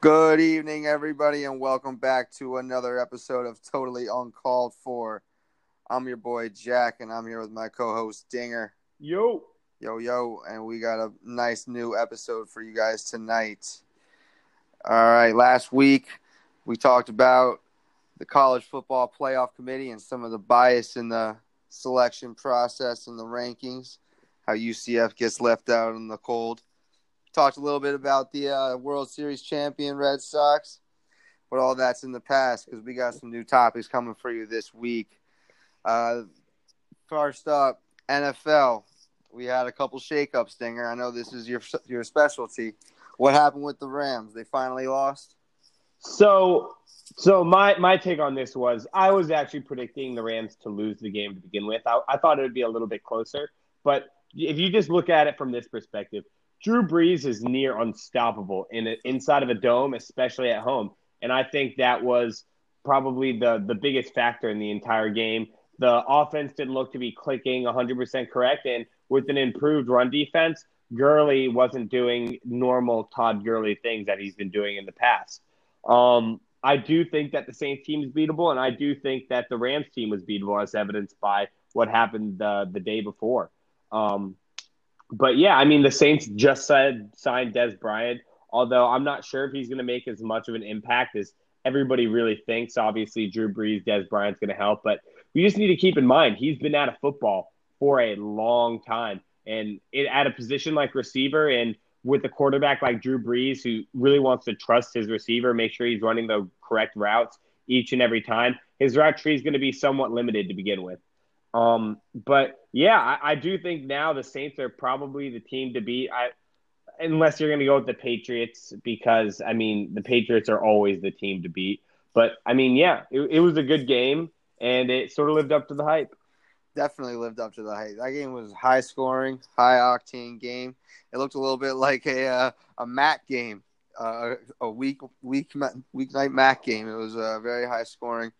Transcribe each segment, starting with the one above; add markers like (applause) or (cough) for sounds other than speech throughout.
Good evening, everybody, and welcome back to another episode of Totally Uncalled For. I'm your boy Jack, and I'm here with my co-host Dinger. Yo. Yo, yo, and we got a nice new episode for you guys tonight. All right, last week we talked about the college football playoff committee and some of the bias in the selection process and the rankings, how UCF gets left out in the cold. Talked a little bit about the uh, World Series champion Red Sox, but all that's in the past because we got some new topics coming for you this week. Uh, first up, NFL. We had a couple shakeups, Dinger. I know this is your your specialty. What happened with the Rams? They finally lost. So, so my my take on this was I was actually predicting the Rams to lose the game to begin with. I, I thought it would be a little bit closer, but if you just look at it from this perspective, Drew Brees is near unstoppable in a, inside of a dome, especially at home, and I think that was probably the the biggest factor in the entire game. The offense didn't look to be clicking 100% correct, and with an improved run defense, Gurley wasn't doing normal Todd Gurley things that he's been doing in the past. Um, I do think that the Saints team is beatable, and I do think that the Rams team was beatable, as evidenced by what happened uh, the day before. Um, but yeah, I mean, the Saints just said signed Dez Bryant, although I'm not sure if he's going to make as much of an impact as everybody really thinks. Obviously, Drew Brees, Dez Bryant's going to help, but we just need to keep in mind he's been out of football for a long time, and it, at a position like receiver, and with a quarterback like Drew Brees who really wants to trust his receiver, make sure he's running the correct routes each and every time. His route tree is going to be somewhat limited to begin with. Um, but yeah, I, I, do think now the Saints are probably the team to beat. I, unless you're going to go with the Patriots, because I mean the Patriots are always the team to beat. But I mean, yeah, it, it was a good game, and it sort of lived up to the hype. Definitely lived up to the hype. That game was high scoring, high octane game. It looked a little bit like a uh, a MAC game, uh, a week week weeknight MAC game. It was uh, very high scoring.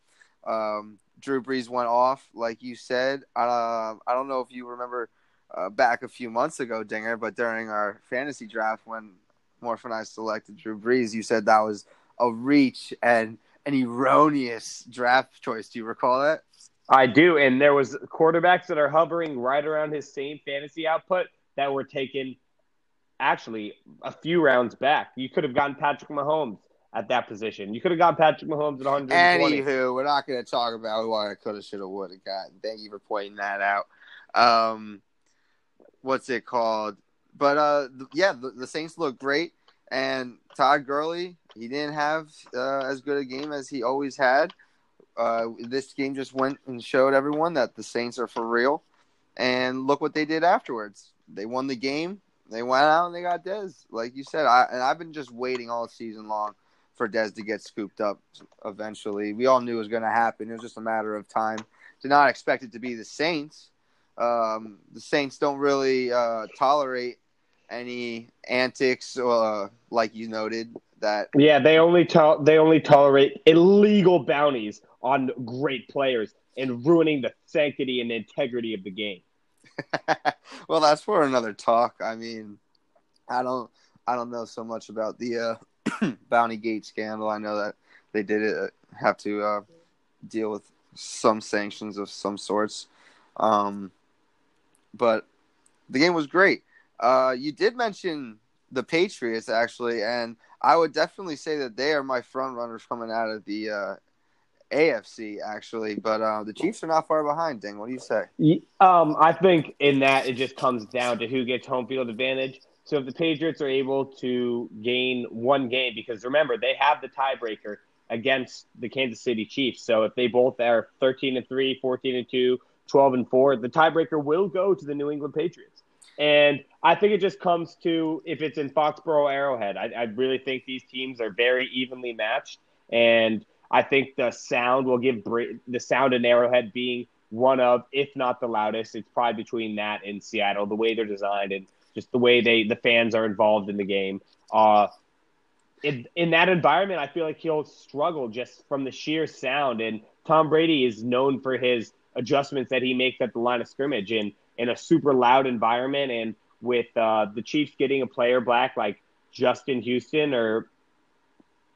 Um, Drew Brees went off, like you said. Uh, I don't know if you remember uh, back a few months ago, Dinger, but during our fantasy draft when Morph and I selected Drew Brees, you said that was a reach and an erroneous draft choice. Do you recall that? I do, and there was quarterbacks that are hovering right around his same fantasy output that were taken actually a few rounds back. You could have gotten Patrick Mahomes at that position. You could have got Patrick Mahomes at 120. Anywho, we're not going to talk about what I could have, should have, would have gotten. Thank you for pointing that out. Um, what's it called? But uh, yeah, the, the, Saints look great, and Todd Gurley, he didn't have uh, as good a game as he always had. Uh, this game just went and showed everyone that the Saints are for real. And look what they did afterwards. They won the game. They went out and they got Dez, like you said. I and I've been just waiting all season long for Dez to get scooped up eventually. We all knew it was going to happen. It was just a matter of time. Did not expect it to be the Saints. Um, the Saints don't really uh, tolerate any antics, uh, like you noted. That yeah, they only to- they only tolerate illegal bounties on great players and ruining the sanctity and integrity of the game. (laughs) well, that's for another talk. I mean, I don't I don't know so much about the uh, (clears throat) Bounty Gate scandal. I know that they did it, uh, have to uh, deal with some sanctions of some sorts. Um, but the game was great. Uh, you did mention the Patriots actually, and I would definitely say that they are my front runners coming out of the uh, AFC actually. But uh, the Chiefs are not far behind. Ding, what do you say? Um, I think in that it just comes down to who gets home field advantage. So if the Patriots are able to gain one game, because remember they have the tiebreaker against the Kansas City Chiefs. So if they both are 13 and 3, 14 and 2, 12 and 4, the tiebreaker will go to the New England Patriots. And I think it just comes to if it's in Foxborough Arrowhead. I, I really think these teams are very evenly matched. And I think the sound will give the sound in Arrowhead being one of, if not the loudest. It's probably between that and Seattle, the way they're designed and just the way they the fans are involved in the game. Uh, in, in that environment, I feel like he'll struggle just from the sheer sound. And Tom Brady is known for his adjustments that he makes at the line of scrimmage in in a super loud environment. And with uh, the Chiefs getting a player back like Justin Houston or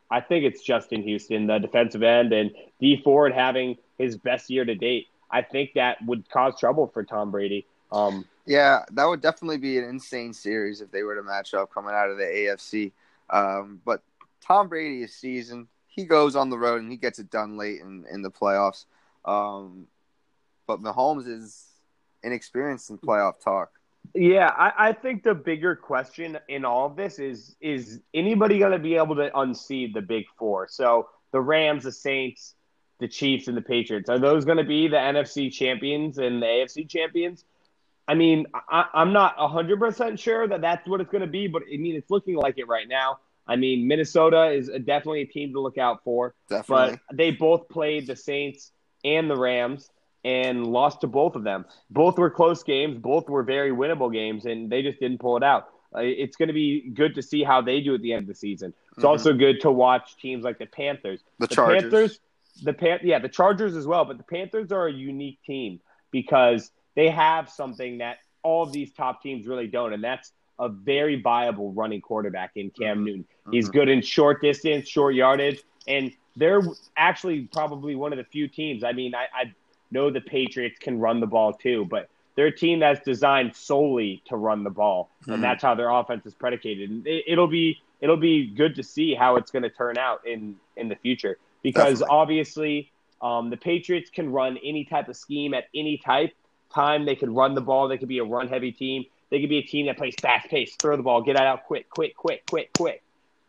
I think it's Justin Houston, the defensive end, and Dee Ford having his best year to date. I think that would cause trouble for Tom Brady. Um, yeah, that would definitely be an insane series if they were to match up coming out of the AFC. Um, but Tom Brady is seasoned. He goes on the road and he gets it done late in, in the playoffs. Um, but Mahomes is inexperienced in playoff talk. Yeah, I, I, think the bigger question in all of this is is anybody going to be able to unseed the big four? So the Rams, the Saints, the Chiefs, and the Patriots are those going to be the NFC champions and the AFC champions? I mean, I, am not 100% sure that that's what it's going to be, but I mean, it's looking like it right now. I mean, Minnesota is definitely a team to look out for. Definitely. But they both played the Saints and the Rams and lost to both of them. Both were close games, both were very winnable games, and they just didn't pull it out. Uh, it's going to be good to see how they do at the end of the season. It's mm-hmm. also good to watch teams like the Panthers. The, the Chargers. Panthers, the Pan- yeah, the Chargers as well, but the Panthers are a unique team because they have something that all of these top teams really don't, and that's a very viable running quarterback in Cam mm-hmm. Newton. He's mm-hmm. good in short distance, short yardage, and they're actually probably one of the few teams. I mean, I, I know the Patriots can run the ball too, but they're a team that's designed solely to run the ball, and mm-hmm. that's how their offense is predicated. And it, will be it'll be good to see how it's going to turn out in in the future because Definitely. obviously um, the Patriots can run any type of scheme at any type time. They could run the ball. They could be a run heavy team. They could be a team that plays fast pace, throw the ball, get it out quick, quick, quick, quick, quick,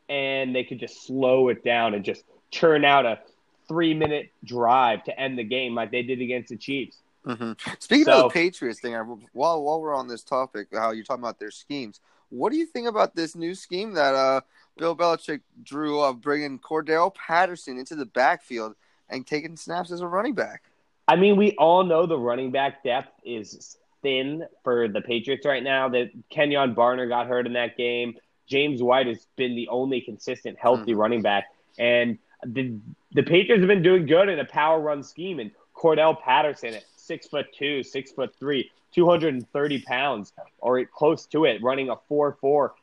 and they could just slow it down and just churn out a three minute drive to end the game like they did against the Chiefs. Mm-hmm. Speaking so, of the Patriots thing, while while we're on this topic, how you're talking about their schemes, what do you think about this new scheme that uh, Bill Belichick drew of bringing Cordarrelle Patterson into the backfield and taking snaps as a running back? I mean, we all know the running back depth is thin for the Patriots right now. That Kenjon Barner got hurt in that game. James White has been the only consistent, healthy mm-hmm. running back, and the the Patriots have been doing good in a power run scheme. And Cordarrelle Patterson at six foot two, six foot three, two hundred and thirty pounds, or close to it, running a four four,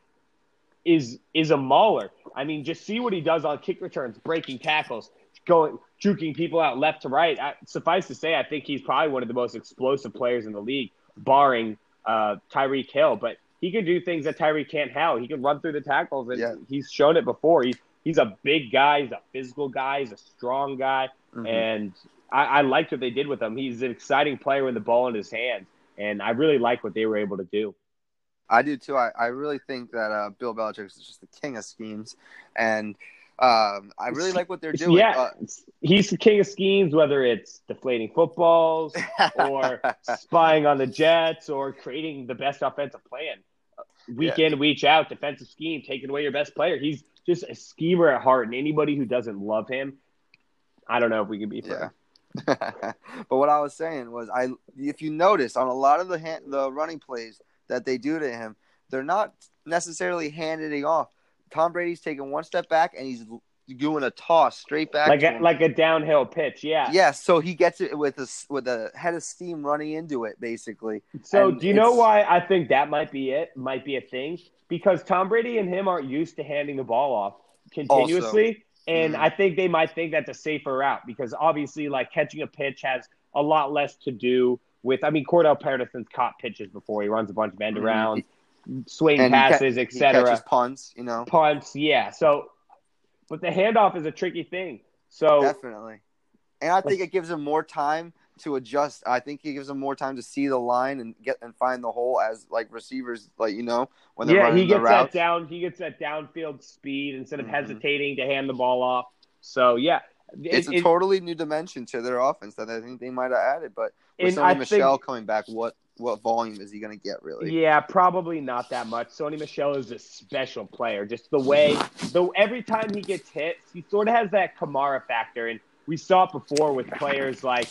is is a mauler. I mean, just see what he does on kick returns, breaking tackles, going juking people out left to right. I, suffice to say, I think he's probably one of the most explosive players in the league, barring uh, Tyreek Hill. But he can do things that Tyreek can't how. He can run through the tackles, and yeah. he's shown it before. He's he's a big guy, he's a physical guy, he's a strong guy, mm-hmm. and I, I liked what they did with him. He's an exciting player with the ball in his hands, and I really like what they were able to do. I do too. I, I really think that uh, Bill Belichick is just the king of schemes, and um, I really like what they're doing. Yeah, uh, he's the king of schemes, whether it's deflating footballs (laughs) or spying on the Jets or creating the best offensive plan. Week yeah. in, week out, defensive scheme, taking away your best player. He's just a schemer at heart, and anybody who doesn't love him, I don't know if we can be friends. Yeah. (laughs) but what I was saying was, I if you notice on a lot of the hand, the running plays that they do to him, they're not necessarily handing off. Tom Brady's taking one step back and he's doing a toss straight back, like a, like a downhill pitch. Yeah, yeah. So he gets it with a with a head of steam running into it, basically. So and do you know why I think that might be it? Might be a thing because Tom Brady and him aren't used to handing the ball off continuously. Also, and mm-hmm. I think they might think that's a safer route because obviously, like catching a pitch has a lot less to do with. I mean, Cordarrelle Patterson's caught pitches before. He runs a bunch of end mm-hmm. arounds, mm-hmm. Swing and passes, etc. Punts, you know, punts. Yeah. So, but the handoff is a tricky thing. So definitely, and I think it gives him more time to adjust. I think he gives them more time to see the line and get and find the hole as like receivers, like you know when they're yeah, he gets that down. He gets that downfield speed instead of mm-hmm. hesitating to hand the ball off. So yeah, it, it's a it, totally new dimension to their offense that I think they might have added. But with Sony Michel think, coming back, what what volume is he going to get really? Yeah, probably not that much. Sony Michel is a special player. Just the way, though, every time he gets hit, he sort of has that Kamara factor, and we saw it before with players like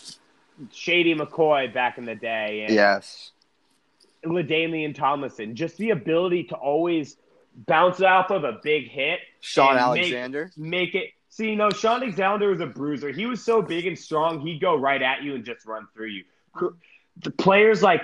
Shady McCoy back in the day. And yes. LaDainian Tomlinson. Just the ability to always bounce off of a big hit. Shaun Alexander. Make, make, it. See, you know, Shaun Alexander was a bruiser. He was so big and strong, he'd go right at you and just run through you. The players like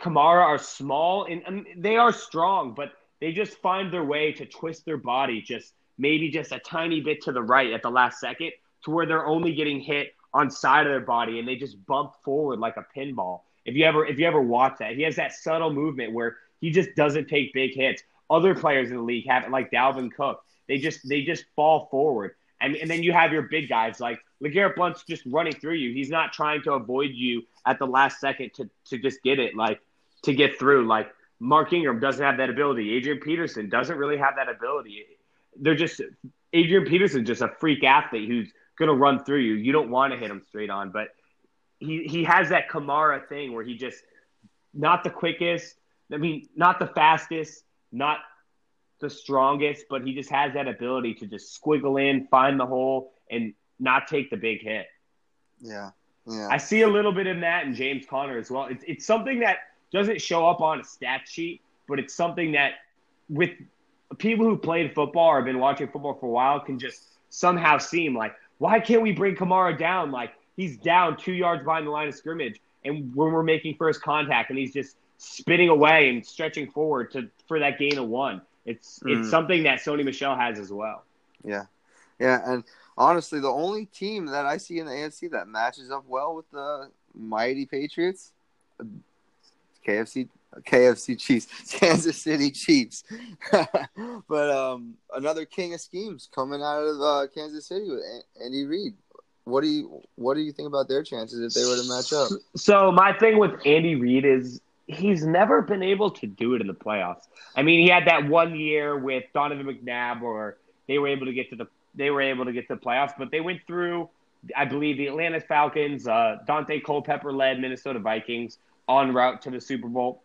Kamara are small and, and they are strong, but they just find their way to twist their body just maybe just a tiny bit to the right at the last second to where they're only getting hit on side of their body and they just bump forward like a pinball. If you ever if you ever watch that, he has that subtle movement where he just doesn't take big hits. Other players in the league have it, like Dalvin Cook. They just they just fall forward. And, and then you have your big guys like LeGarrette Blunt's just running through you. He's not trying to avoid you at the last second to, to just get it, like to get through. Like Mark Ingram doesn't have that ability. Adrian Peterson doesn't really have that ability. They're just Adrian Peterson's just a freak athlete who's going to run through you. You don't want to hit him straight on, but he he has that Kamara thing where he just not the quickest. I mean, not the fastest, not the strongest, but he just has that ability to just squiggle in, find the hole, and not take the big hit. Yeah. Yeah. I see a little bit of that in James Conner as well. It's, it's something that doesn't show up on a stat sheet, but it's something that with people who played football or have been watching football for a while can just somehow seem like, why can't we bring Kamara down? Like he's down two yards behind the line of scrimmage, and when we're making first contact, and he's just spinning away and stretching forward to for that gain of one. It's mm. it's something that Sony Michel has as well. Yeah, yeah, and honestly, the only team that I see in the AFC that matches up well with the mighty Patriots, KFC, KFC Chiefs, (laughs) Kansas City Chiefs. (laughs) but um, another king of schemes coming out of uh, Kansas City with Andy Reid. What do you what do you think about their chances if they were to match up? So my thing with Andy Reid is he's never been able to do it in the playoffs. I mean, he had that one year with Donovan McNabb, or they were able to get to the they were able to get to the playoffs, but they went through, I believe, the Atlanta Falcons, uh, Daunte Culpepper led Minnesota Vikings en route to the Super Bowl,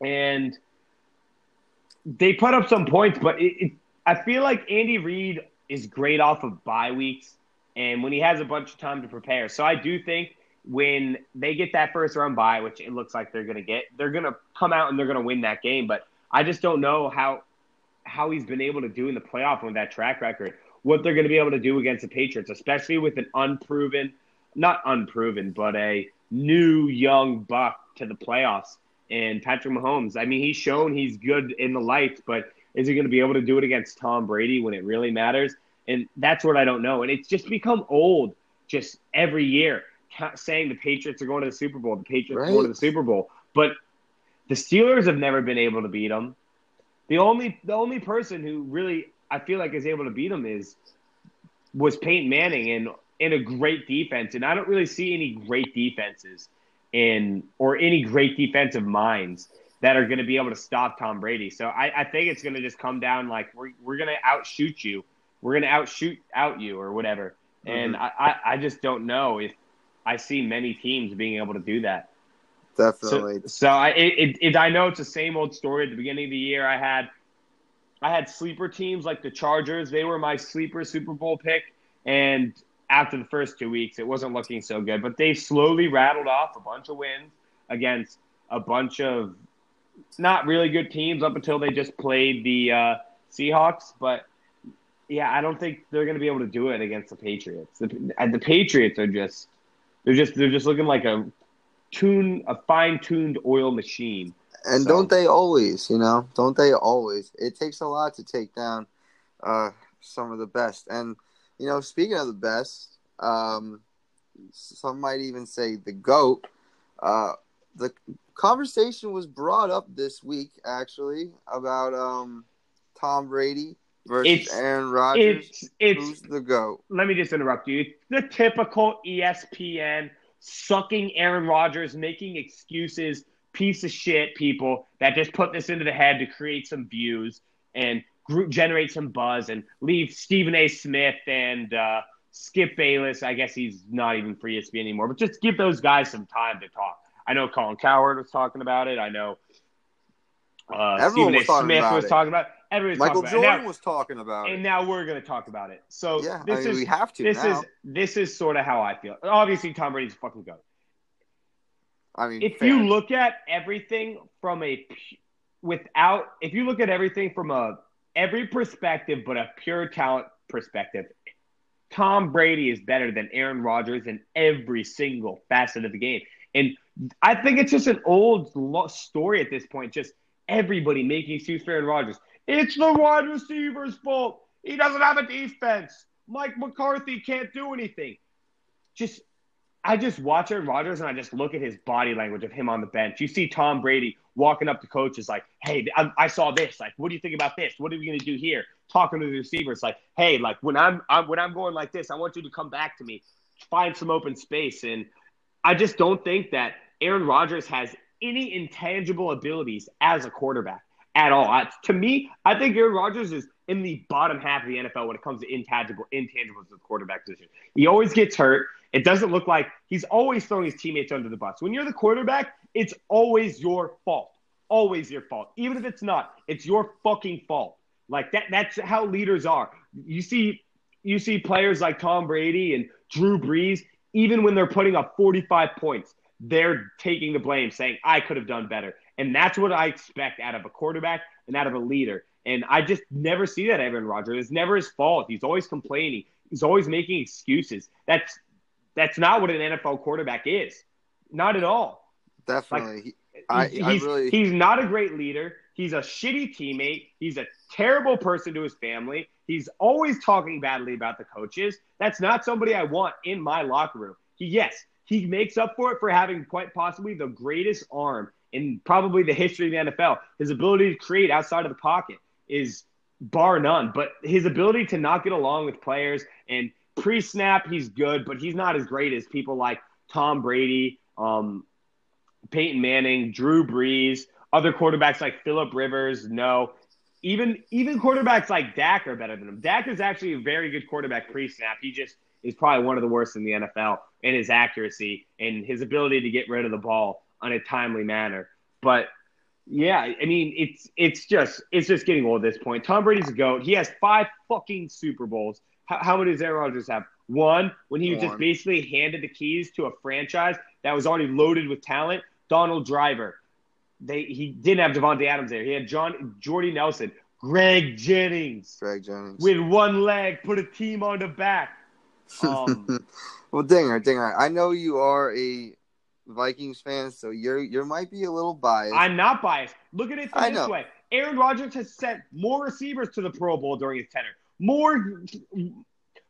and they put up some points. But it, it, I feel like Andy Reid is great off of bye weeks, and when he has a bunch of time to prepare. So I do think when they get that first round bye, which it looks like they're going to get, they're going to come out and they're going to win that game. But I just don't know how how he's been able to do in the playoff with that track record. What they're going to be able to do against the Patriots, especially with an unproven, not unproven, but a new young buck to the playoffs. And Patrick Mahomes, I mean, he's shown he's good in the lights, but is he going to be able to do it against Tom Brady when it really matters? And that's what I don't know. And it's just become old just every year saying the Patriots are going to the Super Bowl. The Patriots right. are going to the Super Bowl, but the Steelers have never been able to beat them. The only the only person who really I feel like is able to beat them is was Peyton Manning and in a great defense, and I don't really see any great defenses in or any great defensive minds that are going to be able to stop Tom Brady. So I, I think it's going to just come down like we're we're going to outshoot you, we're going to outshoot out you or whatever. Mm-hmm. And I, I, I just don't know if I see many teams being able to do that. Definitely. So, so I it, it, I know it's the same old story. At the beginning of the year, I had I had sleeper teams like the Chargers. They were my sleeper Super Bowl pick, and after the first two weeks, it wasn't looking so good. But they slowly rattled off a bunch of wins against a bunch of not really good teams up until they just played the uh, Seahawks. But yeah, I don't think they're going to be able to do it against the Patriots. The, the Patriots are just they're just they're just looking like a tune a fine tuned oil machine. And so. don't they always? You know, don't they always? It takes a lot to take down uh, some of the best. And you know, speaking of the best, um, some might even say the goat. Uh, the conversation was brought up this week actually about um, Tom Brady versus it's, Aaron Rodgers. It's, it's, Who's the GOAT? Let me just interrupt you. It's the typical ESPN sucking Aaron Rodgers, making excuses, piece of shit people that just put this into the head to create some views and group generate some buzz and leave Stephen A. Smith and uh, Skip Bayless. I guess he's not even for ESPN anymore, but just give those guys some time to talk. I know Colin Cowherd was talking about it. I know uh, Stephen A. Smith was talking about it. Everybody's Michael Jordan now, was talking about and it, and now we're going to talk about it. So yeah, this I mean, is we have to. This now. is this is sort of how I feel. Obviously, Tom Brady's a fucking goat. I mean, if you look at everything from a without, if you look at everything from a every perspective, but a pure talent perspective, Tom Brady is better than Aaron Rodgers in every single facet of the game. And I think it's just an old story at this point. Just everybody making excuses for Aaron Rodgers. It's the wide receiver's fault. He doesn't have a defense. Mike McCarthy can't do anything. Just I just watch Aaron Rodgers and I just look at his body language of him on the bench. You see Tom Brady walking up to coaches like, "Hey, I, I saw this. Like, what do you think about this? What are we going to do here?" Talking to the receivers like, "Hey, like when I'm, I'm when I'm going like this, I want you to come back to me, find some open space." And I just don't think that Aaron Rodgers has any intangible abilities as a quarterback at all. I, to me, I think Aaron Rodgers is in the bottom half of the NFL when it comes to intangible intangibles of the quarterback position. He always gets hurt. It doesn't look like he's always throwing his teammates under the bus. When you're the quarterback, it's always your fault. Always your fault. Even if it's not, it's your fucking fault. Like that that's how leaders are. You see you see players like Tom Brady and Drew Brees, even when they're putting up 45 points, they're taking the blame, saying, I could have done better. And that's what I expect out of a quarterback and out of a leader. And I just never see that Aaron Rodgers. It's never his fault. He's always complaining. He's always making excuses. That's that's not what an NFL quarterback is. Not at all. Definitely. Like, I, he's, I really... he's not a great leader. He's a shitty teammate. He's a terrible person to his family. He's always talking badly about the coaches. That's not somebody I want in my locker room. He, yes, he makes up for it for having quite possibly the greatest arm in probably the history of the NFL. His ability to create outside of the pocket is bar none. But his ability to not get along with players and – pre snap, he's good, but he's not as great as people like Tom Brady, um, Peyton Manning, Drew Brees, other quarterbacks like Philip Rivers. No, even even quarterbacks like Dak are better than him. Dak is actually a very good quarterback pre snap. He just is probably one of the worst in the NFL in his accuracy and his ability to get rid of the ball on a timely manner. But yeah, I mean it's it's just it's just getting old at this point. Tom Brady's a goat. He has five fucking Super Bowls. How, how many does Aaron Rodgers have? One, when he was just basically handed the keys to a franchise that was already loaded with talent. Donald Driver. They he didn't have Davante Adams there. He had John Jordy Nelson, Greg Jennings. Greg Jennings. With one leg, put a team on the back. (laughs) Um, well, Dinger, Dinger, I know you are a Vikings fan, so you're you might be a little biased. I'm not biased. Look at it this know. way: Aaron Rodgers has sent more receivers to the Pro Bowl during his tenure more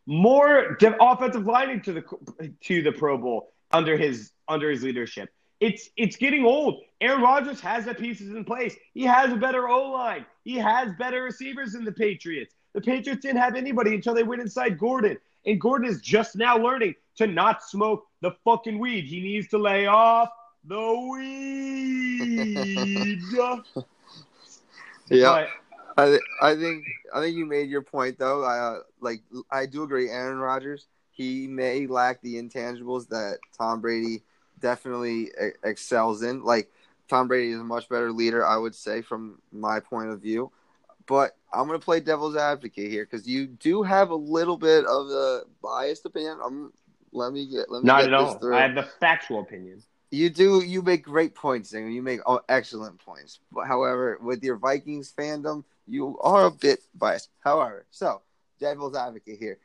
more offensive lining to the to the Pro Bowl under his under his leadership. It's it's getting old. Aaron Rodgers has the pieces in place. He has a better O line. He has better receivers than the Patriots. The Patriots didn't have anybody until they went inside Gordon, and Gordon is just now learning to not smoke the fucking weed. He needs to lay off the weed. (laughs) yeah. I, th- I think I think you made your point though. I uh, like I do agree. Aaron Rodgers he may lack the intangibles that Tom Brady definitely excels in. Like Tom Brady is a much better leader, I would say, from my point of view. But I'm gonna play devil's advocate here because you do have a little bit of a biased opinion. I'm, let me get let me not get at all. Through. I have the factual opinion. You do. You make great points, and you make oh, excellent points. However, with your Vikings fandom, you are a bit biased. However, so devil's advocate here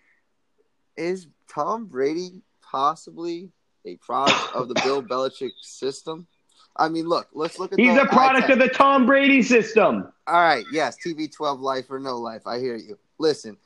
is Tom Brady possibly a product of the Bill Belichick system? I mean, look, let's look at. He's a product of the Tom Brady system. All right, yes, TB12 life or no life. I hear you. Listen,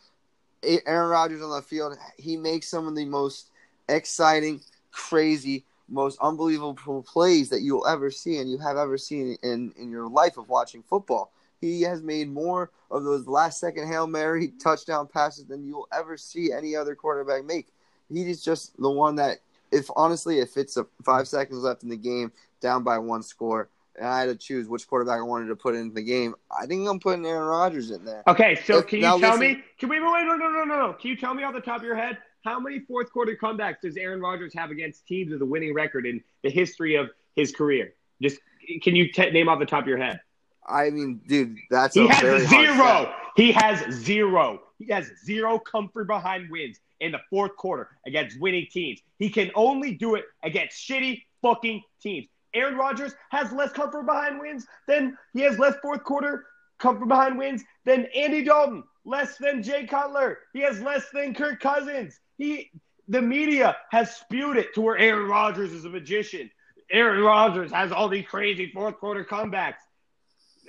Aaron Rodgers on the field, he makes some of the most exciting, crazy, most unbelievable plays that you'll ever see and you have ever seen in in your life of watching football. He has made more of those last second Hail Mary touchdown passes than you will ever see any other quarterback make. He is just the one that, if honestly, if it's a five seconds left in the game, down by one score, and I had to choose which quarterback I wanted to put in the game, I think I'm putting Aaron Rodgers in there. Okay, so if, can you tell listen, me? Can we wait? No, no, no, no, no. Can you tell me off the top of your head how many fourth quarter comebacks does Aaron Rodgers have against teams with a winning record in the history of his career? Just can you t- name off the top of your head? I mean, dude, that's he has zero. He has zero. He has zero comfort behind wins in the fourth quarter against winning teams. He can only do it against shitty fucking teams. Aaron Rodgers has less comfort behind wins than he has less fourth quarter comfort behind wins than Andy Dalton, less than Jay Cutler. He has less than Kirk Cousins. He the media has spewed it to where Aaron Rodgers is a magician. Aaron Rodgers has all these crazy fourth quarter comebacks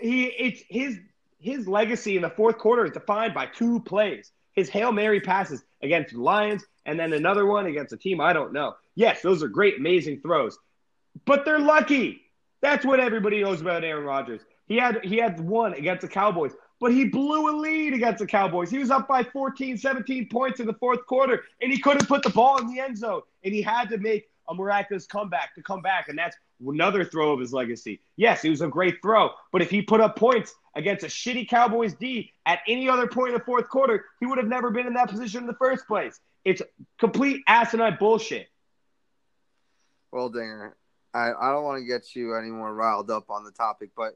he it's his his legacy in the fourth quarter is defined by two plays. His Hail Mary passes against the Lions and then another one against a team I don't know. Yes, those are great, amazing throws, but they're lucky. That's what everybody knows about Aaron Rodgers. He had he had one against the Cowboys, but he blew a lead against the Cowboys. He was up by 14, 17 points in the fourth quarter, and he couldn't put the ball in the end zone. And he had to make a miraculous comeback to come back, and that's another throw of his legacy. Yes, it was a great throw, but if he put up points against a shitty Cowboys D at any other point in the fourth quarter, he would have never been in that position in the first place. It's complete asinine bullshit. Well, Dinger, I, I don't want to get you any more riled up on the topic, but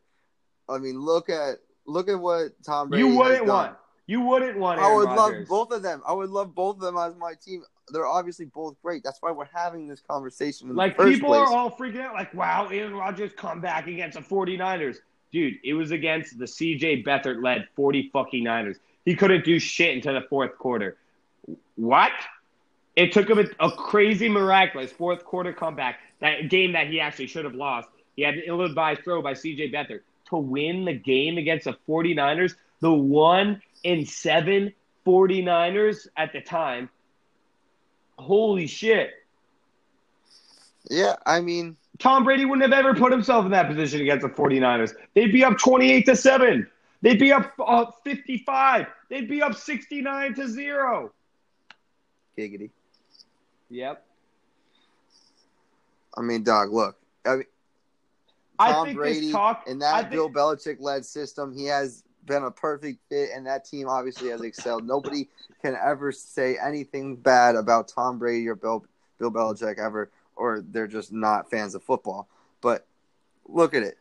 I mean, look at look at what Tom Brady. You wouldn't want. You wouldn't want. I would Rodgers. love both of them. I would love both of them as my team. They're obviously both great. That's why we're having this conversation in Like the first people place. are all freaking out, like, wow, Aaron Rodgers come back against the 49ers. Dude, it was against the CJ Beathard led 40 fucking Niners. He couldn't do shit until the fourth quarter. What? It took him a, a crazy, miraculous fourth quarter comeback. That game that he actually should have lost. He had an ill-advised throw by CJ Beathard to win the game against the 49ers, the one in seven 49ers at the time. Holy shit. yeah, I mean, Tom Brady wouldn't have ever put himself in that position against the 49ers. They'd be up 28 to 7. They'd be up uh, 55. They'd be up 69 to 0. giggity. Yep. I mean, dog. Look, I mean, I Tom think Brady this talk in that think- Bill Belichick led system, he has been a perfect fit, and that team obviously has excelled. Nobody can ever say anything bad about Tom Brady or Bill Bill Belichick ever, or they're just not fans of football. But look at it.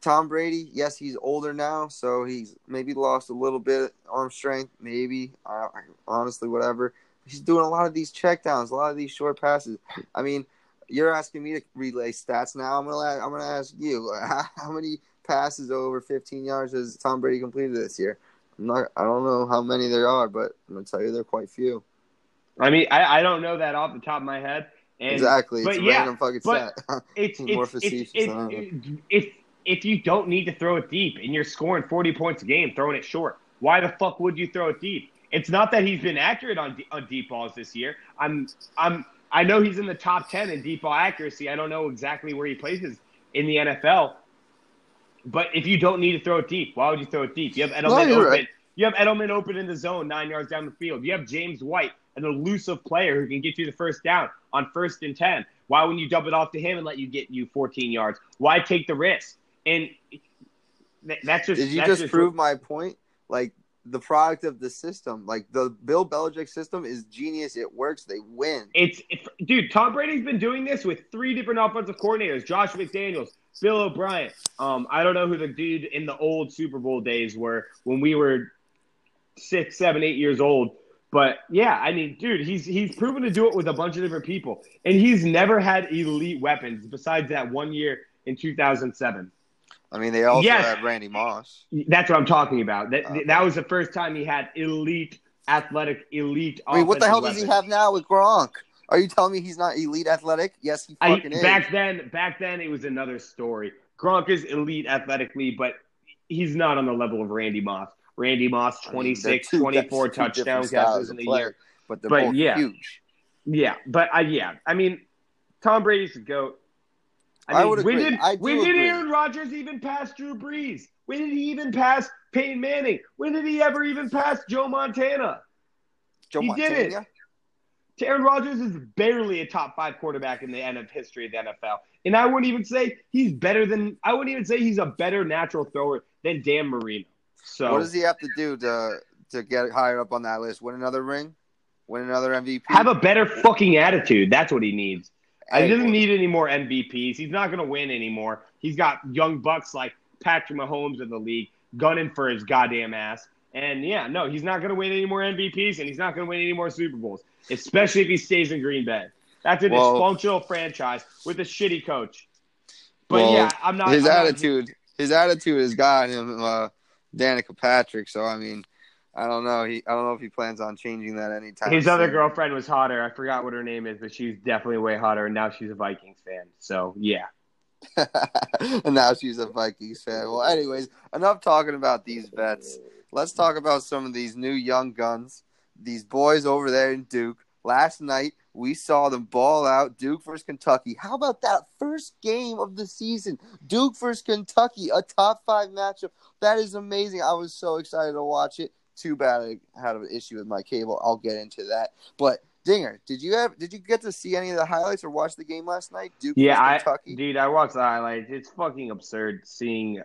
Tom Brady, yes, he's older now, so he's maybe lost a little bit of arm strength, maybe. Honestly, whatever. He's doing a lot of these checkdowns, a lot of these short passes. I mean, you're asking me to relay stats now. I'm gonna I'm gonna ask you how, (laughs) how many passes over 15 yards has Tom Brady completed this year? I'm not. I don't know how many there are, but I'm gonna tell you they're quite few. I mean, I, I don't know that off the top of my head. And exactly. but It's a yeah, random fucking but- stat. it's, More it's, facetious, it's, it's, if if you don't need to throw it deep and you're scoring 40 points a game, throwing it short, why the fuck would you throw it deep? It's not that he's been accurate on on deep balls this year. I'm I'm I know he's in the top 10 in deep ball accuracy. I don't know exactly where he places in the NFL. But if you don't need to throw it deep, why would you throw it deep? You have Edelman you're open. right. You have Edelman open in the zone, nine yards down the field. You have James White, an elusive player who can get you the first down on first and ten. Why wouldn't you dump it off to him and let you get you 14 yards? Why take the risk? And th- that's just Did you that's just prove my point? Like the product of the system, like the Bill Belichick system, is genius. It works. They win. It's it, dude. Tom Brady's been doing this with three different offensive coordinators: Josh McDaniels, Bill O'Brien. Um, I don't know who the dude in the old Super Bowl days were when we were six, seven, eight years old. But yeah, I mean, dude, he's he's proven to do it with a bunch of different people, and he's never had elite weapons besides that one year in 2007. I mean, they also Yes. had Randy Moss. That's what I'm talking about. That Okay. that was the first time he had elite, athletic, elite. I mean, what the hell offensive does he have now with Gronk? Are you telling me he's not elite athletic? Yes, he I, fucking is. back then, back then it was another story. Gronk is elite athletically, but he's not on the level of Randy Moss. Randy Moss, I mean, 26, two- 24 that's touchdown catches in a year. but they're But both yeah. huge. Yeah, but I, yeah, I mean, Tom Brady's the goat. I mean, would when did I when did agree. Aaron Rodgers even pass Drew Brees? When did he even pass Peyton Manning? When did he ever even pass Joe Montana? Joe he did it. Montana? Aaron Rodgers is barely a top five quarterback in the end of history of the NFL. And I wouldn't even say he's better than I wouldn't even say he's a better natural thrower than Dan Marino. So What does he have to do to to get higher up on that list? Win another ring? Win another MVP? have a better fucking attitude. That's what he needs. Hey, he doesn't need any more MVPs. He's not going to win anymore. He's got young bucks like Patrick Mahomes in the league gunning for his goddamn ass. And yeah, no, he's not going to win any more MVPs, and he's not going to win any more Super Bowls, especially if he stays in Green Bay. That's a Well- dysfunctional franchise with a shitty coach. But Well, yeah, I'm not. his I'm not- attitude. his attitude has got him uh, Danica Patrick. So I mean, I don't know. He I don't know if he plans on changing that anytime. his other girlfriend was hotter. I forgot what her name is, but she's definitely way hotter, and now she's a Vikings fan. So yeah, and (laughs) (laughs) now she's a Vikings fan. Well, anyways, enough talking about these vets. Let's talk about some of these new young guns, these boys over there in Duke. Last night, we saw them ball out Duke versus Kentucky. How about that first game of the season? Duke versus Kentucky, a top five matchup. That is amazing. I was so excited to watch it. Too bad I had an issue with my cable. I'll get into that. But Dinger, did you have did you get to see any of the highlights or watch the game last night? Duke yeah, I, Kentucky? dude, I watched the highlights. It's fucking absurd seeing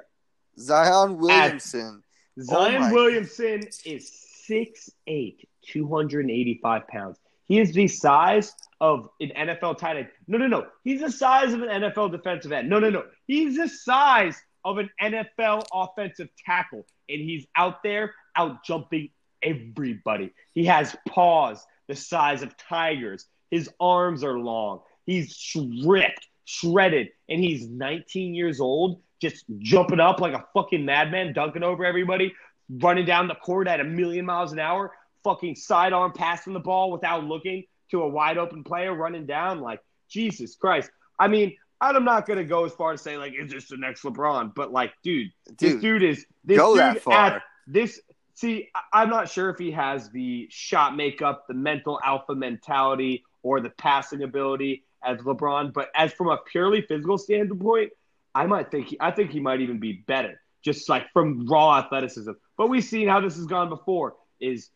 Zion Williamson. Zion oh Williamson is 6'8", 285 pounds. He is the size of an NFL tight end. No, no, no. He's the size of an NFL defensive end. No, no, no. He's the size of an NFL offensive tackle. And he's out there out jumping everybody. He has paws the size of tigers. His arms are long. He's ripped, shredded, and he's 19 years old, just jumping up like a fucking madman, dunking over everybody, running down the court at a million miles an hour, fucking sidearm passing the ball without looking to a wide open player running down. Like, Jesus Christ. I mean, I'm not gonna go as far as say like is this the next LeBron, but like, dude, dude this dude is this go dude that far. At, this see, I'm not sure if he has the shot makeup, the mental alpha mentality, or the passing ability as LeBron, but as from a purely physical standpoint, I might think he, I think he might even be better, just like from raw athleticism. But we've seen how this has gone before. Is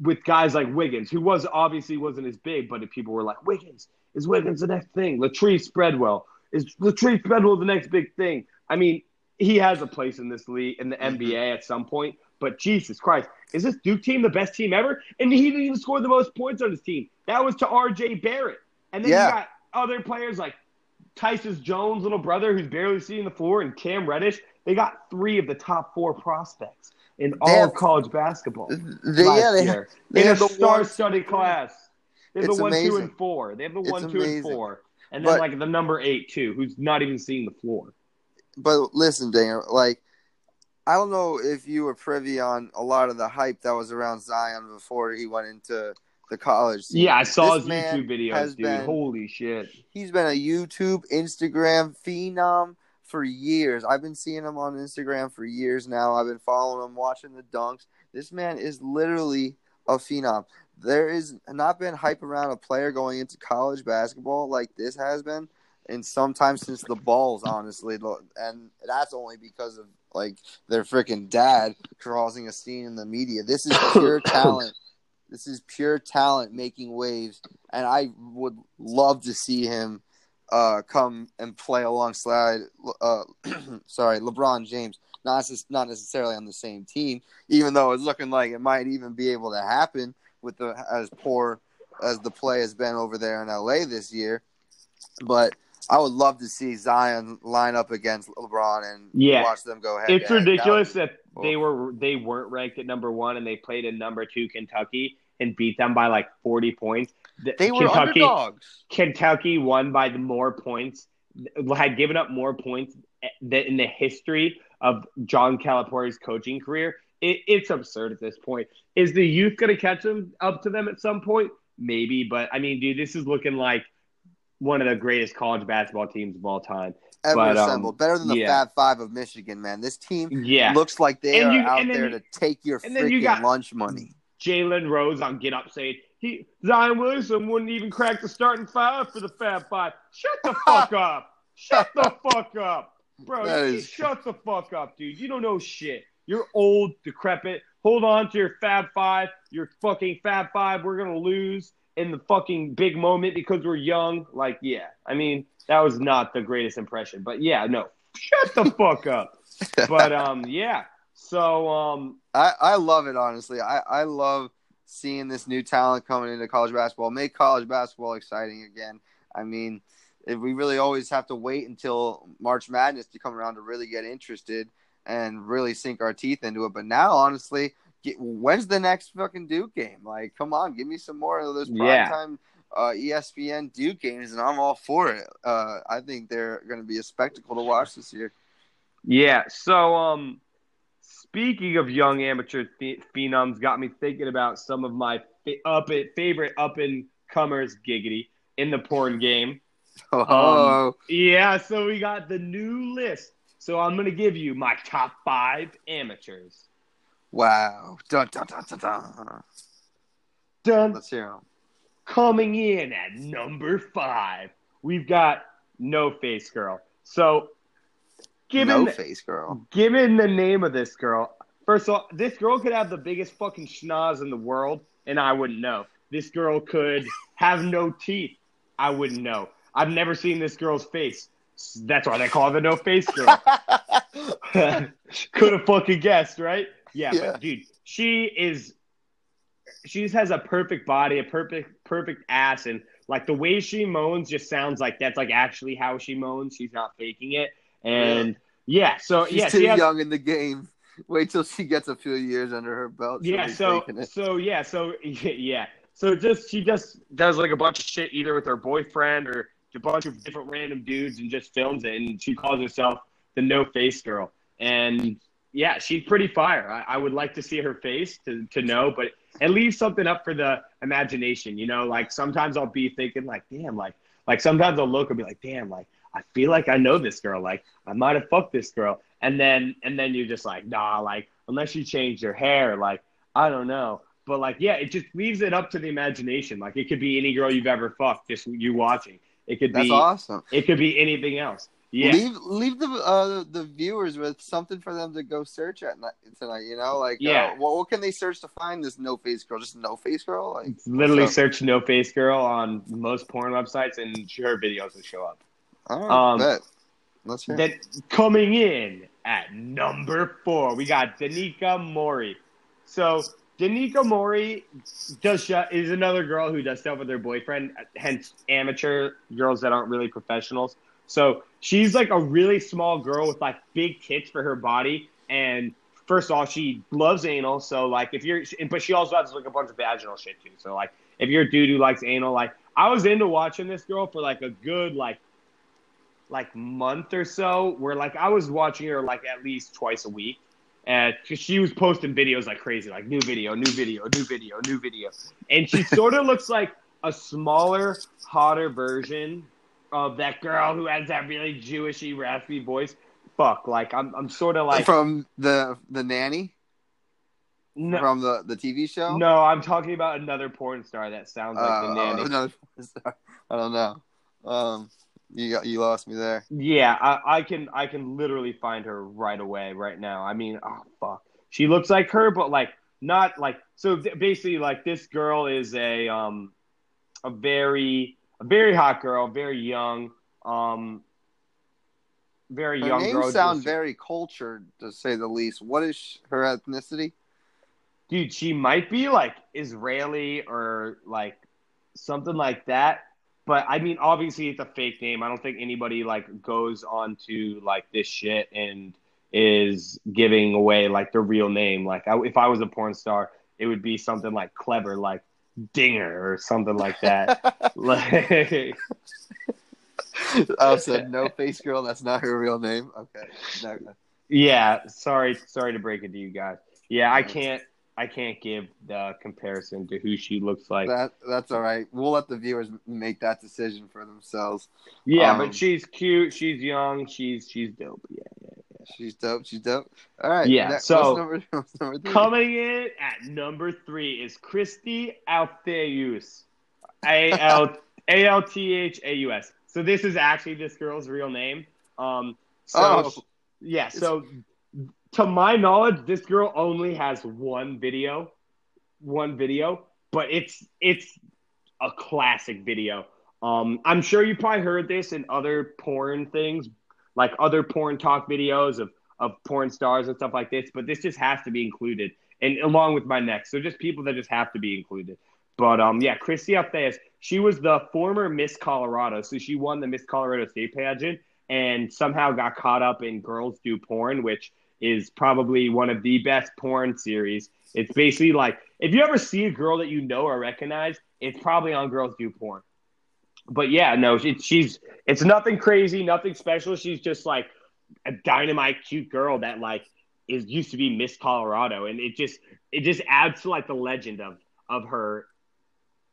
with guys like Wiggins, who was obviously wasn't as big, but if people were like, Wiggins, is Wiggins the next thing? Latrell Sprewell, is Latrell Sprewell the next big thing? I mean, he has a place in this league, in the mm-hmm. NBA at some point, but Jesus Christ, is this Duke team the best team ever? And he didn't even score the most points on his team. That was to RJ Barrett. And then yeah. you got other players like Tyus Jones' little brother, who's barely seeing the floor, and Cam Reddish. They got three of the top four prospects in all have, college basketball. They, yeah, they, have, they, they have a star-studded class. They have the one, amazing. two, and four. They have the one, it's two, amazing. and four, and then but, like the number eight too, who's not even seeing the floor. But listen, Daniel, like I don't know if you were privy on a lot of the hype that was around Zion before he went into the college. Scene. Yeah, I saw this his YouTube videos, dude. Been, Holy shit. He's been a YouTube, Instagram phenom for years. I've been seeing him on Instagram for years now. I've been following him, watching the dunks. This man is literally a phenom. There is not been hype around a player going into college basketball like this has been, and sometimes since the balls, honestly, and that's only because of like their freaking dad causing a scene in the media. This is (coughs) pure talent. This is pure talent making waves, and I would love to see him uh, come and play alongside. Uh, (clears throat) sorry, LeBron James. Not not necessarily on the same team, even though it's looking like it might even be able to happen with the as poor as the play has been over there in LA this year. But I would love to see Zion line up against LeBron and yeah. watch them go ahead. It's ridiculous that, that they were they weren't ranked at number one and they played in number two Kentucky and beat them by like forty points. They were Kentucky, underdogs. Kentucky won by the more points, had given up more points than in the history of John Calipari's coaching career. It, it's absurd at this point. Is the youth going to catch them up to them at some point? Maybe, but I mean, dude, this is looking like one of the greatest college basketball teams of all time. Ever but, um, assembled. Um, Better than the yeah. Fab Five of Michigan, man. This team yeah. looks like they and are you, out there you, to take your freaking you got lunch money. Jalen Rose on Get Up saying he Zion Williamson wouldn't even crack the starting five for the Fab Five. Shut the (laughs) fuck up. Shut the fuck up. Bro, is... shut the fuck up, dude. You don't know shit. You're old, decrepit. Hold on to your Fab Five. Your fucking Fab Five. We're gonna lose in the fucking big moment because we're young. Like, yeah, I mean, that was not the greatest impression, but yeah, no, shut the fuck up. (laughs) But um, yeah. So um, I I love it honestly. I I love seeing this new talent coming into college basketball. Make college basketball exciting again. I mean, if we really always have to wait until March Madness to come around to really get interested and really sink our teeth into it. But now, honestly, get, when's the next fucking Duke game? Like, come on, give me some more of those prime yeah. time uh, ESPN Duke games, and I'm all for it. Uh, I think they're going to be a spectacle to watch this year. Yeah. So, um, speaking of young amateur ph- phenoms, got me thinking about some of my up favorite up and comers, giggity, in the porn game. Oh, Um, yeah, so we got the new list. So I'm gonna give you my top five amateurs. wow. Dun, dun, dun, dun, dun. Done. Let's hear them. Coming in at number five, we've got No Face Girl. So, given No face girl. given the name of this girl, first of all, this girl could have the biggest fucking schnoz in the world, and I wouldn't know. This girl could have no teeth. I wouldn't know. I've never seen this girl's face. That's why they call her the No Face Girl. (laughs) Could have fucking guessed, right? Yeah, Yeah. but dude, she is. She just has a perfect body, a perfect, perfect ass, and like the way she moans just sounds like that's like actually how she moans. She's not faking it, and yeah, so yeah. She's yeah, too she has, young in the game. Wait till she gets a few years under her belt. yeah, so so yeah, so (laughs) yeah, so just she just does like a bunch of shit either with her boyfriend or a bunch of different random dudes and just films it, and she calls herself the No Face Girl, and yeah, she's pretty fire. I, I would like to see her face to to know, but it leaves something up for the imagination. You know, like sometimes I'll be thinking like, damn, like like sometimes I'll look and be like, damn, like I feel like I know this girl. Like I might have fucked this girl, and then and then you're just like, nah, like unless you change your hair, like I don't know. But like, yeah, it just leaves it up to the imagination. Like it could be any girl you've ever fucked, just you watching. It could That's be awesome. it could be anything else. Yeah. Leave leave the uh, the viewers with something for them to go search at night, tonight. You know, like Yeah. uh, what what can they search to find this no face girl? Just no face girl. Like Literally so- search no face girl on most porn websites and her videos will show up. All right, um, bet. Let's hear. Then coming in at number four, we got Danika Mori. So Danika Mori does is another girl who does stuff with her boyfriend, hence amateur girls that aren't really professionals. So she's like a really small girl with like big tits for her body, and first of all, she loves anal. So like if you're, but she also has like a bunch of vaginal shit too. So like if you're a dude who likes anal, like I was into watching this girl for like a good like like month or so where like I was watching her like at least twice a week. And she was posting videos like crazy, like new video, new video, new video, new video. And she (laughs) sort of looks like a smaller, hotter version of that girl who has that really Jewishy, raspy voice. Fuck, like I'm, I'm sort of like from the the nanny no, from the the TV show. no, I'm talking about another porn star that sounds like the Uh, nanny. no, I don't know. Um, you got you lost me there. Yeah, I, I can I can literally find her right away right now. I mean, oh fuck, she looks like her, but like not like so. Basically, like this girl is a um a very a very hot girl, very young, um very Her young girl. sounds Just- very cultured, to say the least. What is sh- her ethnicity? dude, she might be like Israeli or like something like that. But I mean, obviously, it's a fake name. I don't think anybody like goes on to like this shit and is giving away like the real name. Like, I, if I was a porn star, it would be something like clever, like Dinger or something like that. (laughs) like, oh, I said no face girl. That's not her real name. Okay. No. yeah. Sorry, sorry to break it to you guys. Yeah, I can't. I can't give the comparison to who she looks like. That that's all right. We'll let the viewers make that decision for themselves. Yeah, Um, but she's cute. She's young. She's she's dope. Yeah, yeah. Yeah. She's dope. She's dope. All right. Yeah, next- so- number, (laughs) number? Coming in at number three is Kristy Althaus. A L A L T H A U S. So this is actually this girl's real name. Um. So Oh. yeah. So to my knowledge, this girl only has one video, one video, but it's it's a classic video. Um, I'm sure you probably heard this in other porn things, like other porn talk videos of of porn stars and stuff like this. But this just has to be included, and along with my next, so just people that just have to be included. But um, yeah, Kristy Althaus, she was the former Miss Colorado, so she won the Miss Colorado State pageant, and somehow got caught up in Girls Do Porn, which is probably one of the best porn series. It's basically like if you ever see a girl that you know or recognize, it's probably on Girls Do Porn. But yeah, no, it, she's it's nothing crazy, nothing special. She's just like a dynamite, cute girl that like is used to be Miss Colorado, and it just it just adds to like the legend of of her.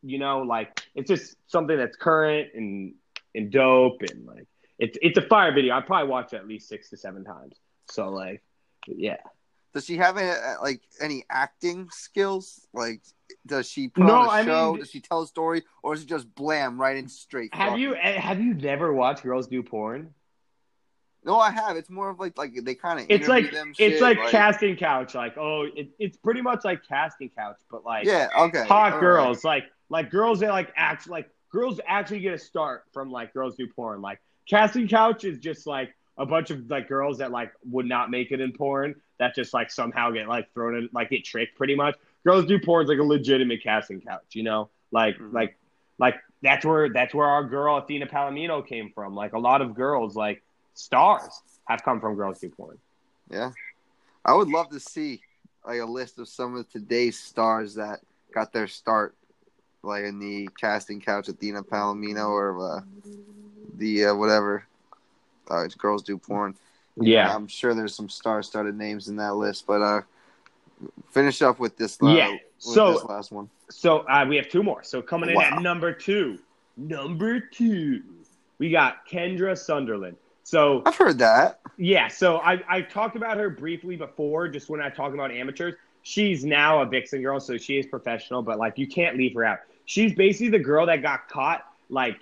You know, like it's just something that's current and and dope and like it's it's a fire video. I probably watched it at least six to seven times. So like, yeah. Does she have any, like any acting skills? Like, does she put No, on a I show? mean- does she tell a story, or is it just blam right in straight? Have fuck? you eh, have you never watched girls do porn? No, I have. It's more of like like they kind of It's like them it's shit, like, casting couch. Like oh, it, it's pretty much like casting couch, but like yeah okay hot all girls, like like girls that like act like girls actually get a start from like girls do porn. Like casting couch is just like a bunch of like girls that like would not make it in porn that just like somehow get like thrown in like get tricked pretty much. Girls do porn is like a legitimate casting couch, you know? Like Mhm. like like that's where that's where our girl Athena Palomino came from. Like a lot of girls like stars have come from girls do porn. Yeah, I would love to see like a list of some of today's stars that got their start, like in the casting couch, Athena Palomino or uh, the uh, whatever. Uh, girls do porn. Yeah. I'm sure there's some star-studded names in that list, but uh, finish up with this. Uh, Yeah, with so- this last one. So uh, we have two more. So coming in Wow. at number two, number two, we got Kendra Sunderland. So I've heard that. yeah, so I I talked about her briefly before, just when I talk about amateurs. She's now a Vixen girl, so she is professional, but like you can't leave her out. She's basically the girl that got caught. Like,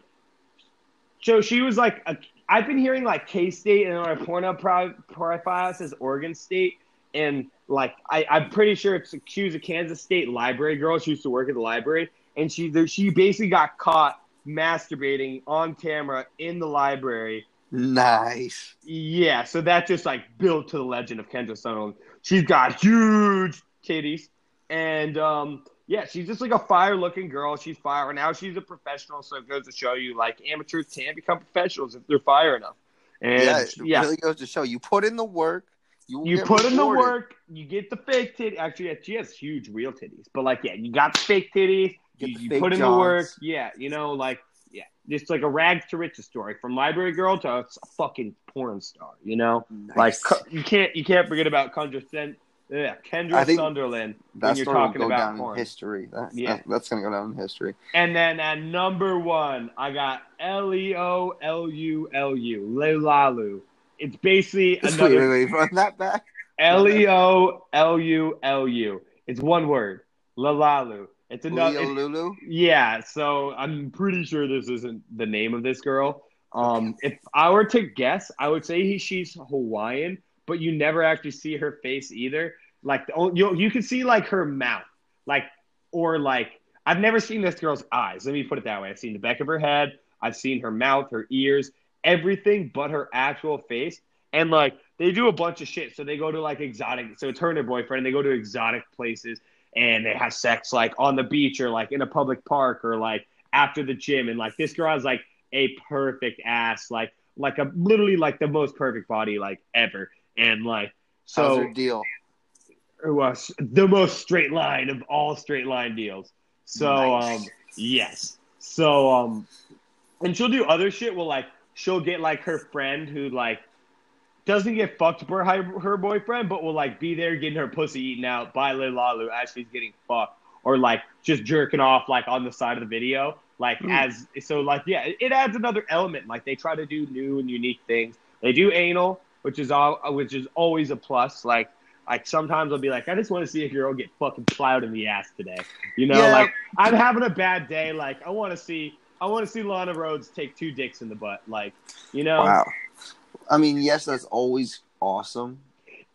so she was like, a, I've been hearing like K State and our porno pro- profile says Oregon State, and like I, I'm pretty sure it's she was a Kansas State library girl. She used to work at the library, and she she basically got caught masturbating on camera in the library. Nice. Yeah, so that just like built to the legend of Kendra Sunderland. She's got huge titties, and um, yeah, she's just like a fire-looking girl. She's fire. Now she's a professional, so it goes to show you like amateurs can become professionals if they're fire enough. And yeah, yeah, it really goes to show you put in the work. You, you put in the work, you get the fake titty. Actually, yeah, she has huge real titties, but like, yeah, you got the fake titties. Get You, you put in the work. Yeah, you know, like, yeah, it's like a rags to riches story from library girl to a fucking porn star. You know, Nice. like you can't you can't forget about Sen- yeah, Kendra Sunderland that you're story will talking go about down porn. in history. That, Yeah. that- that's gonna go down in history. And then at number one, I got L E O L U L U Leulalu. It's basically (laughs) Wait, another wait, wait, run that back. L E O L U L U. It's one word. Lalalu. It's another. Lulu. yeah, so I'm pretty sure this isn't the name of this girl. Um, if I were to guess, I would say he, she's Hawaiian, but you never actually see her face either. Like the, you, you can see like her mouth, like or like I've never seen this girl's eyes. Let me put it that way. I've seen the back of her head. I've seen her mouth, her ears, everything but her actual face. And like they do a bunch of shit. So they go to like exotic. So it's her and her boyfriend. They go to exotic places and they have sex like on the beach or like in a public park or like after the gym. And like this girl has like a perfect ass, like like a literally like the most perfect body like ever. And like so deal? it was the most straight line of all straight line deals. So Nice. um yes. So um and she'll do other shit well like she'll get like her friend who like doesn't get fucked by her, her boyfriend but will like be there getting her pussy eaten out by Lil Lalu as she's getting fucked or like just jerking off like on the side of the video like Hmm. as so like yeah it, it adds another element like they try to do new and unique things they do anal which is all which is always a plus like like sometimes I'll be like, I just want to see a girl get fucking plowed in the ass today. You know, Yeah. like I'm having a bad day. Like I want to see, I want to see Lana Rhoades take two dicks in the butt. Like, you know, Wow. I mean, yes, that's always awesome.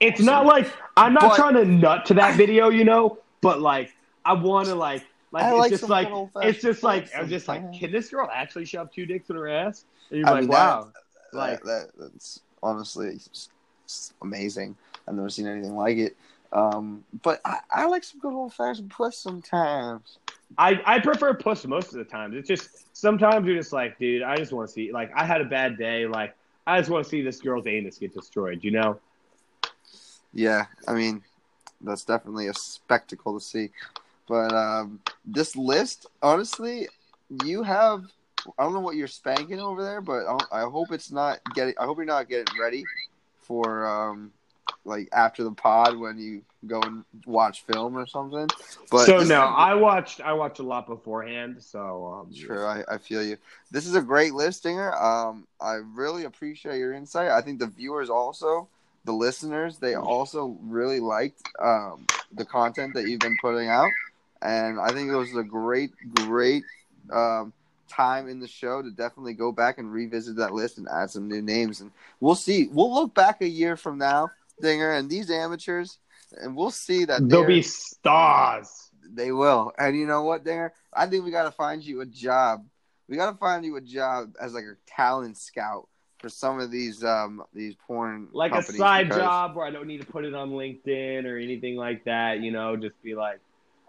it's not like I'm not But- trying to nut to that video, you know, but like I want to like, like it's like just like it's just like I'm just like, can this girl actually shove two dicks in her ass? And you're I like, mean, wow, that- like that, that's honestly amazing. I've never seen anything like it. Um, but I, I like some good old fashioned puss sometimes. I, I prefer puss most of the time. It's just sometimes you're just like, dude, I just want to see like I had a bad day, like I just want to see this girl's anus get destroyed, you know? Yeah, I mean, that's definitely a spectacle to see. But um, this list, honestly, you have. I don't know what you're spanking over there, but I, I hope it's not getting. I hope you're not getting ready for um, like after the pod when you go and watch film or something. But so no, I watched I watched a lot beforehand. So um, True, I, I feel you. This is a great listinger. Um, I really appreciate your insight. I think the viewers also, the listeners, they also really liked um, the content that you've been putting out, and I think it was a great, great um, time in the show to definitely go back and revisit that list and add some new names. And we'll see. We'll look back a year from now, Dinger, and these amateurs, and we'll see that they'll be stars. they will. And you know what, Dinger? I think we got to find you a job. We got to find you a job as like a talent scout for some of these um these porn Like a side because, job where I don't need to put it on LinkedIn or anything like that. You know, just be like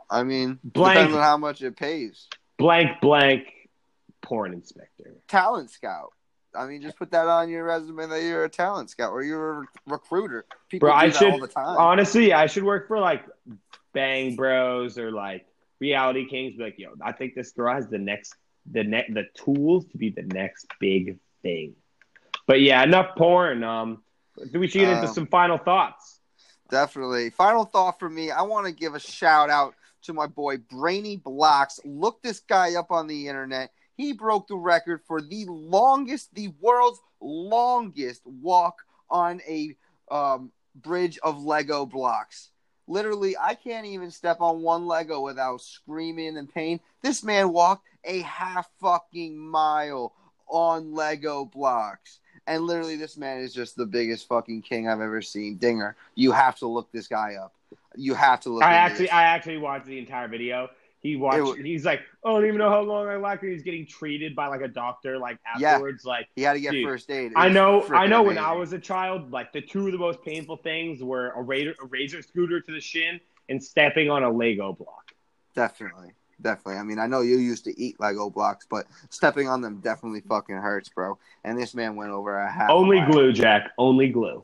I mean, Blank. depends on how much it pays. blank blank porn inspector. Talent scout. I mean, just put that on your resume that you're a talent scout or you're a recruiter. People Bro, I should all the time. honestly, I should work for like Bang Bros or like Reality Kings. Be like, yo, I think this girl has the next, the net, the tools to be the next big thing. But yeah, enough porn. Um, do we should get into Um, some final thoughts. Definitely. Final thought for me. I want to give a shout out to my boy Brainy Blocks. Look this guy up on the internet. He broke the record for the longest, the world's longest walk on a um, bridge of Lego blocks. Literally, I can't even step on one Lego without screaming in pain. This man walked a half fucking mile on Lego blocks. And literally, this man is just the biggest fucking king I've ever seen. Dinger, you have to look this guy up. You have to look. I actually, this. I actually watched the entire video. He watched. wa- he's like, oh, I don't even know how long I. And he's getting treated by like a doctor. Like Yeah. afterwards, like he had to get Dude, first aid. It I know, I know. When I was a child, like the two of the most painful things were a razor, a razor scooter to the shin and stepping on a Lego block. definitely, definitely. I mean, I know you used to eat Lego blocks, but stepping on them definitely fucking hurts, bro. And this man went over a half. Only mile. glue, Jack. Only glue.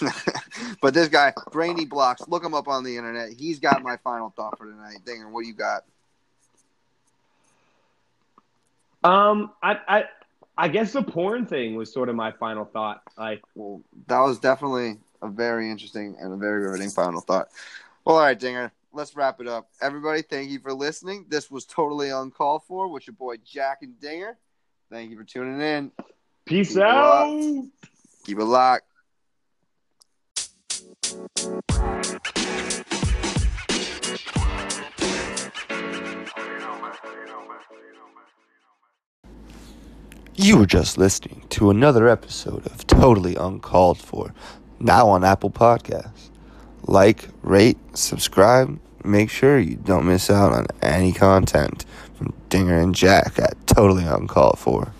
(laughs) but this guy, Brainy Blocks, look him up on the internet. He's got my final thought for tonight. Dinger, what do you got? Um, I, I, I guess the porn thing was sort of my final thought. Like, Well, that was definitely a very interesting and a very riveting final thought. Well, all right, Dinger, let's wrap it up. Everybody, thank you for listening. This was totally uncalled for with your boy Jack and Dinger. Thank you for tuning in. peace Keep out. locked. Keep it locked. You were just listening to another episode of Totally Uncalled For, now on Apple Podcasts. Like, rate, subscribe. Make sure you don't miss out on any content from Dinger and Jack at Totally Uncalled For.